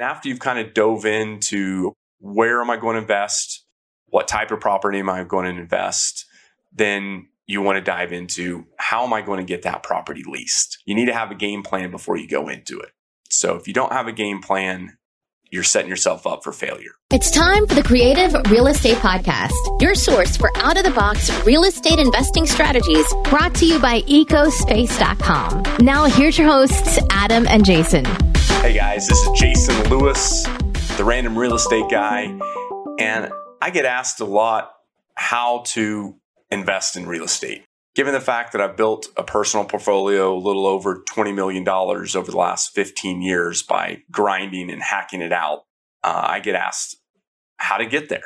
After you've kind of dove into where am I going to invest? What type of property am I going to invest? Then you want to dive into how am I going to get that property leased? You need to have a game plan before you go into it. So if you don't have a game plan, you're setting yourself up for failure. It's time for the Creative Real Estate Podcast, your source for out of the box real estate investing strategies brought to you by ecospace.com. Now, here's your hosts, Adam and Jason. Hey guys, this is Jason Lewis, the random real estate guy. And I get asked a lot how to invest in real estate. Given the fact that I've built a personal portfolio a little over $20 million over the last 15 years by grinding and hacking it out, uh, I get asked how to get there,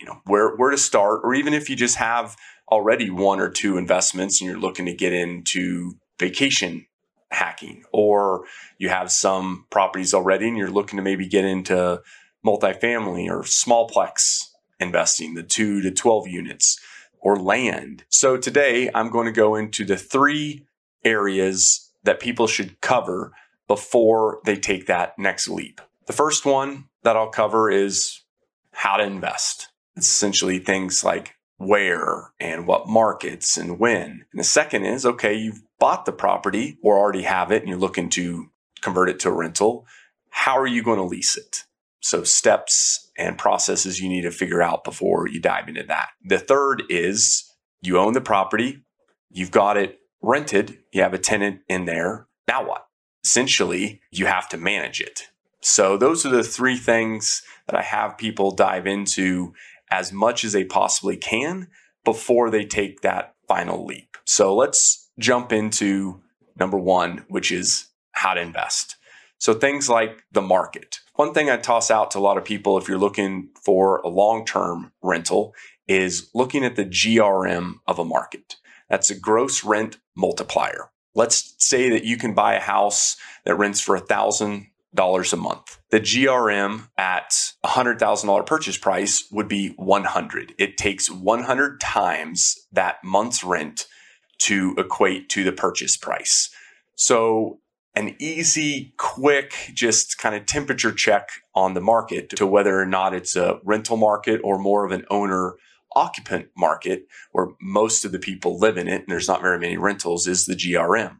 you know, where, where to start, or even if you just have already one or two investments and you're looking to get into vacation hacking, or you have some properties already and you're looking to maybe get into multifamily or smallplex investing, the two to 12 units or land. So today I'm going to go into the three areas that people should cover before they take that next leap. The first one that I'll cover is how to invest. It's essentially things like where and what markets and when. And the second is okay, you've bought the property or already have it and you're looking to convert it to a rental. How are you going to lease it? So, steps and processes you need to figure out before you dive into that. The third is you own the property, you've got it rented, you have a tenant in there. Now what? Essentially, you have to manage it. So, those are the three things that I have people dive into as much as they possibly can before they take that final leap. So, let's jump into number one, which is how to invest. So, things like the market. One thing I toss out to a lot of people if you're looking for a long term rental is looking at the GRM of a market. That's a gross rent multiplier. Let's say that you can buy a house that rents for $1,000 a month. The GRM at a $100,000 purchase price would be 100. It takes 100 times that month's rent to equate to the purchase price. So an easy, quick, just kind of temperature check on the market to whether or not it's a rental market or more of an owner occupant market where most of the people live in it and there's not very many rentals is the GRM.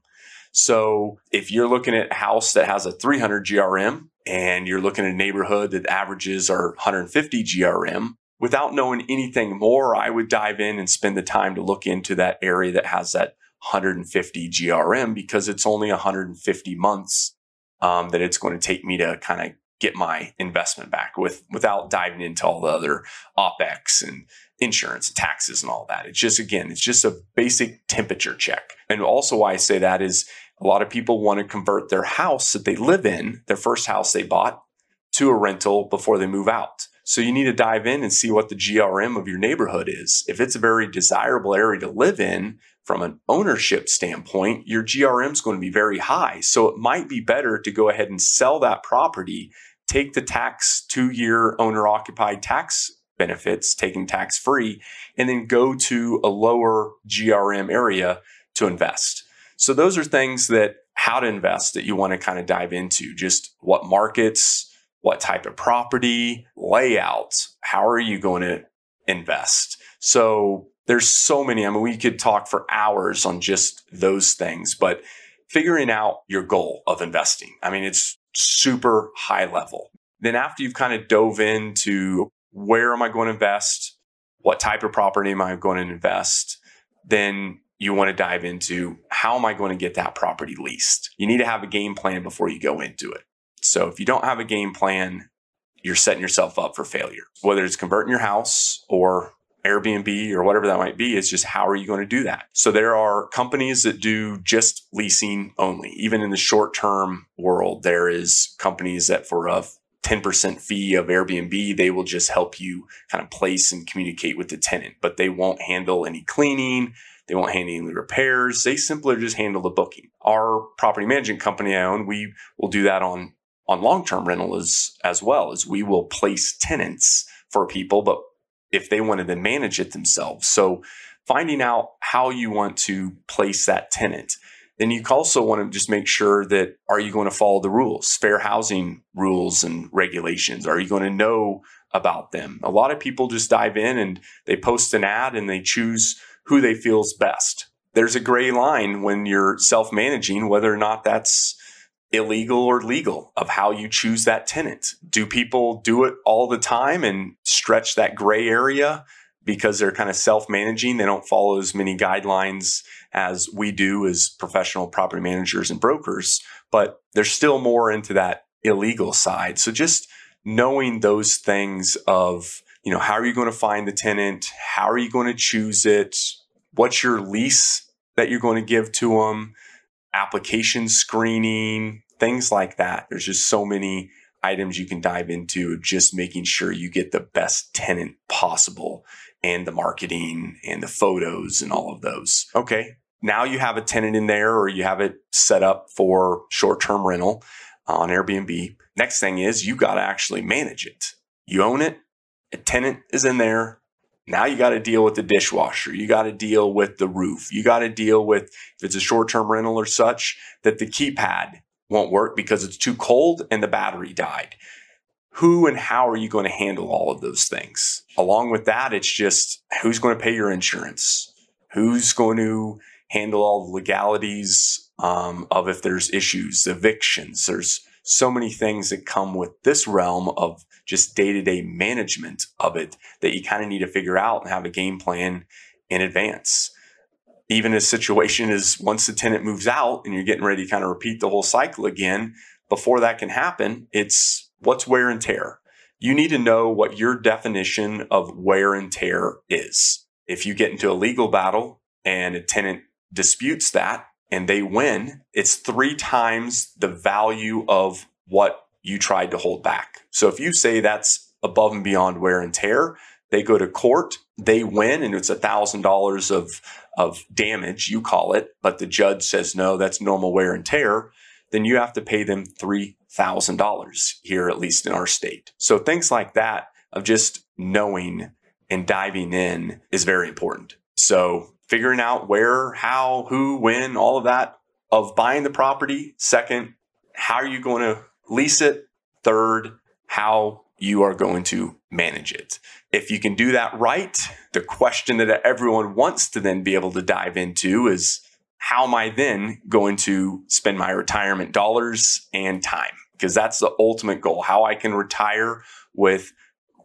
So if you're looking at a house that has a 300 GRM and you're looking at a neighborhood that averages are 150 GRM, without knowing anything more, I would dive in and spend the time to look into that area that has that 150 GRM because it's only 150 months um, that it's going to take me to kind of get my investment back with without diving into all the other opex and insurance and taxes and all that. It's just again, it's just a basic temperature check. And also why I say that is a lot of people want to convert their house that they live in, their first house they bought, to a rental before they move out. So you need to dive in and see what the GRM of your neighborhood is. If it's a very desirable area to live in from an ownership standpoint, your GRM is going to be very high. So it might be better to go ahead and sell that property, take the tax two year owner occupied tax benefits, taking tax free, and then go to a lower GRM area to invest. So those are things that how to invest that you want to kind of dive into. Just what markets, what type of property, layouts, how are you going to invest? So there's so many. I mean, we could talk for hours on just those things, but figuring out your goal of investing. I mean, it's super high level. Then after you've kind of dove into where am I going to invest? What type of property am I going to invest? Then you want to dive into how am I going to get that property leased? You need to have a game plan before you go into it. So if you don't have a game plan, you're setting yourself up for failure. Whether it's converting your house or Airbnb or whatever that might be, it's just how are you going to do that? So there are companies that do just leasing only. Even in the short term world, there is companies that for a 10% fee of Airbnb, they will just help you kind of place and communicate with the tenant, but they won't handle any cleaning. They won't handle any repairs. They simply just handle the booking. Our property management company I own, we will do that on on long-term rental as as well as we will place tenants for people but if they wanted to manage it themselves so finding out how you want to place that tenant then you also want to just make sure that are you going to follow the rules, fair housing rules and regulations? Are you going to know about them? A lot of people just dive in and they post an ad and they choose who they feel's best. There's a gray line when you're self managing, whether or not that's illegal or legal of how you choose that tenant. Do people do it all the time and stretch that gray area because they're kind of self managing? They don't follow as many guidelines as we do as professional property managers and brokers, but there's still more into that illegal side. So just knowing those things of, you know, how are you going to find the tenant? How are you going to choose it? What's your lease that you're going to give to them? Application screening, things like that. There's just so many items you can dive into just making sure you get the best tenant possible and the marketing and the photos and all of those. Okay. Now you have a tenant in there or you have it set up for short term rental on Airbnb. Next thing is you got to actually manage it. You own it. A tenant is in there. Now you got to deal with the dishwasher. You got to deal with the roof. You got to deal with, if it's a short term rental or such, that the keypad won't work because it's too cold and the battery died. Who and how are you going to handle all of those things? Along with that, it's just who's going to pay your insurance? Who's going to handle all the legalities um, of if there's issues, evictions? There's so many things that come with this realm of just day to day management of it that you kind of need to figure out and have a game plan in advance even a situation is once the tenant moves out and you're getting ready to kind of repeat the whole cycle again, before that can happen, it's what's wear and tear. You need to know what your definition of wear and tear is. If you get into a legal battle and a tenant disputes that and they win, it's three times the value of what you tried to hold back. So if you say that's above and beyond wear and tear, they go to court, they win, and it's a thousand dollars of of damage, you call it, but the judge says no, that's normal wear and tear, then you have to pay them $3,000 here, at least in our state. So things like that of just knowing and diving in is very important. So figuring out where, how, who, when, all of that of buying the property. Second, how are you going to lease it? Third, how you are going to manage it. If you can do that right, the question that everyone wants to then be able to dive into is how am I then going to spend my retirement dollars and time? Because that's the ultimate goal, how I can retire with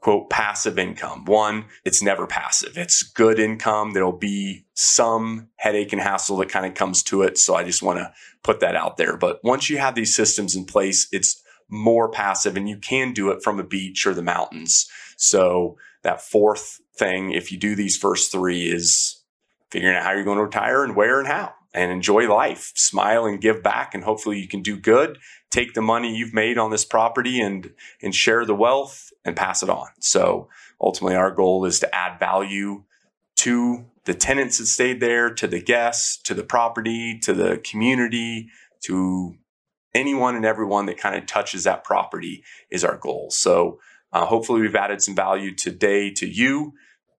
quote passive income. One, it's never passive. It's good income. There'll be some headache and hassle that kind of comes to it. So I just want to put that out there. But once you have these systems in place, it's more passive and you can do it from a beach or the mountains. So that fourth thing, if you do these first three, is figuring out how you're going to retire and where and how and enjoy life, smile and give back. And hopefully you can do good, take the money you've made on this property and, and share the wealth and pass it on. So ultimately our goal is to add value to the tenants that stayed there, to the guests, to the property, to the community, to anyone and everyone that kind of touches that property is our goal. So uh, hopefully we've added some value today to you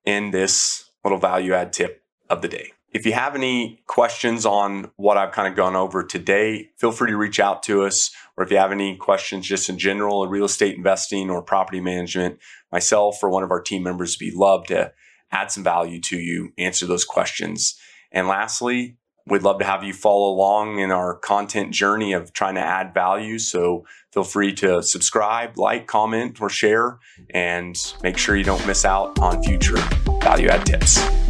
in this little value add tip of the day. If you have any questions on what I've kind of gone over today, feel free to reach out to us. Or if you have any questions just in general, in real estate investing or property management, myself or one of our team members would be love to add some value to you, answer those questions. And lastly, We'd love to have you follow along in our content journey of trying to add value. So feel free to subscribe, like, comment, or share, and make sure you don't miss out on future value add tips.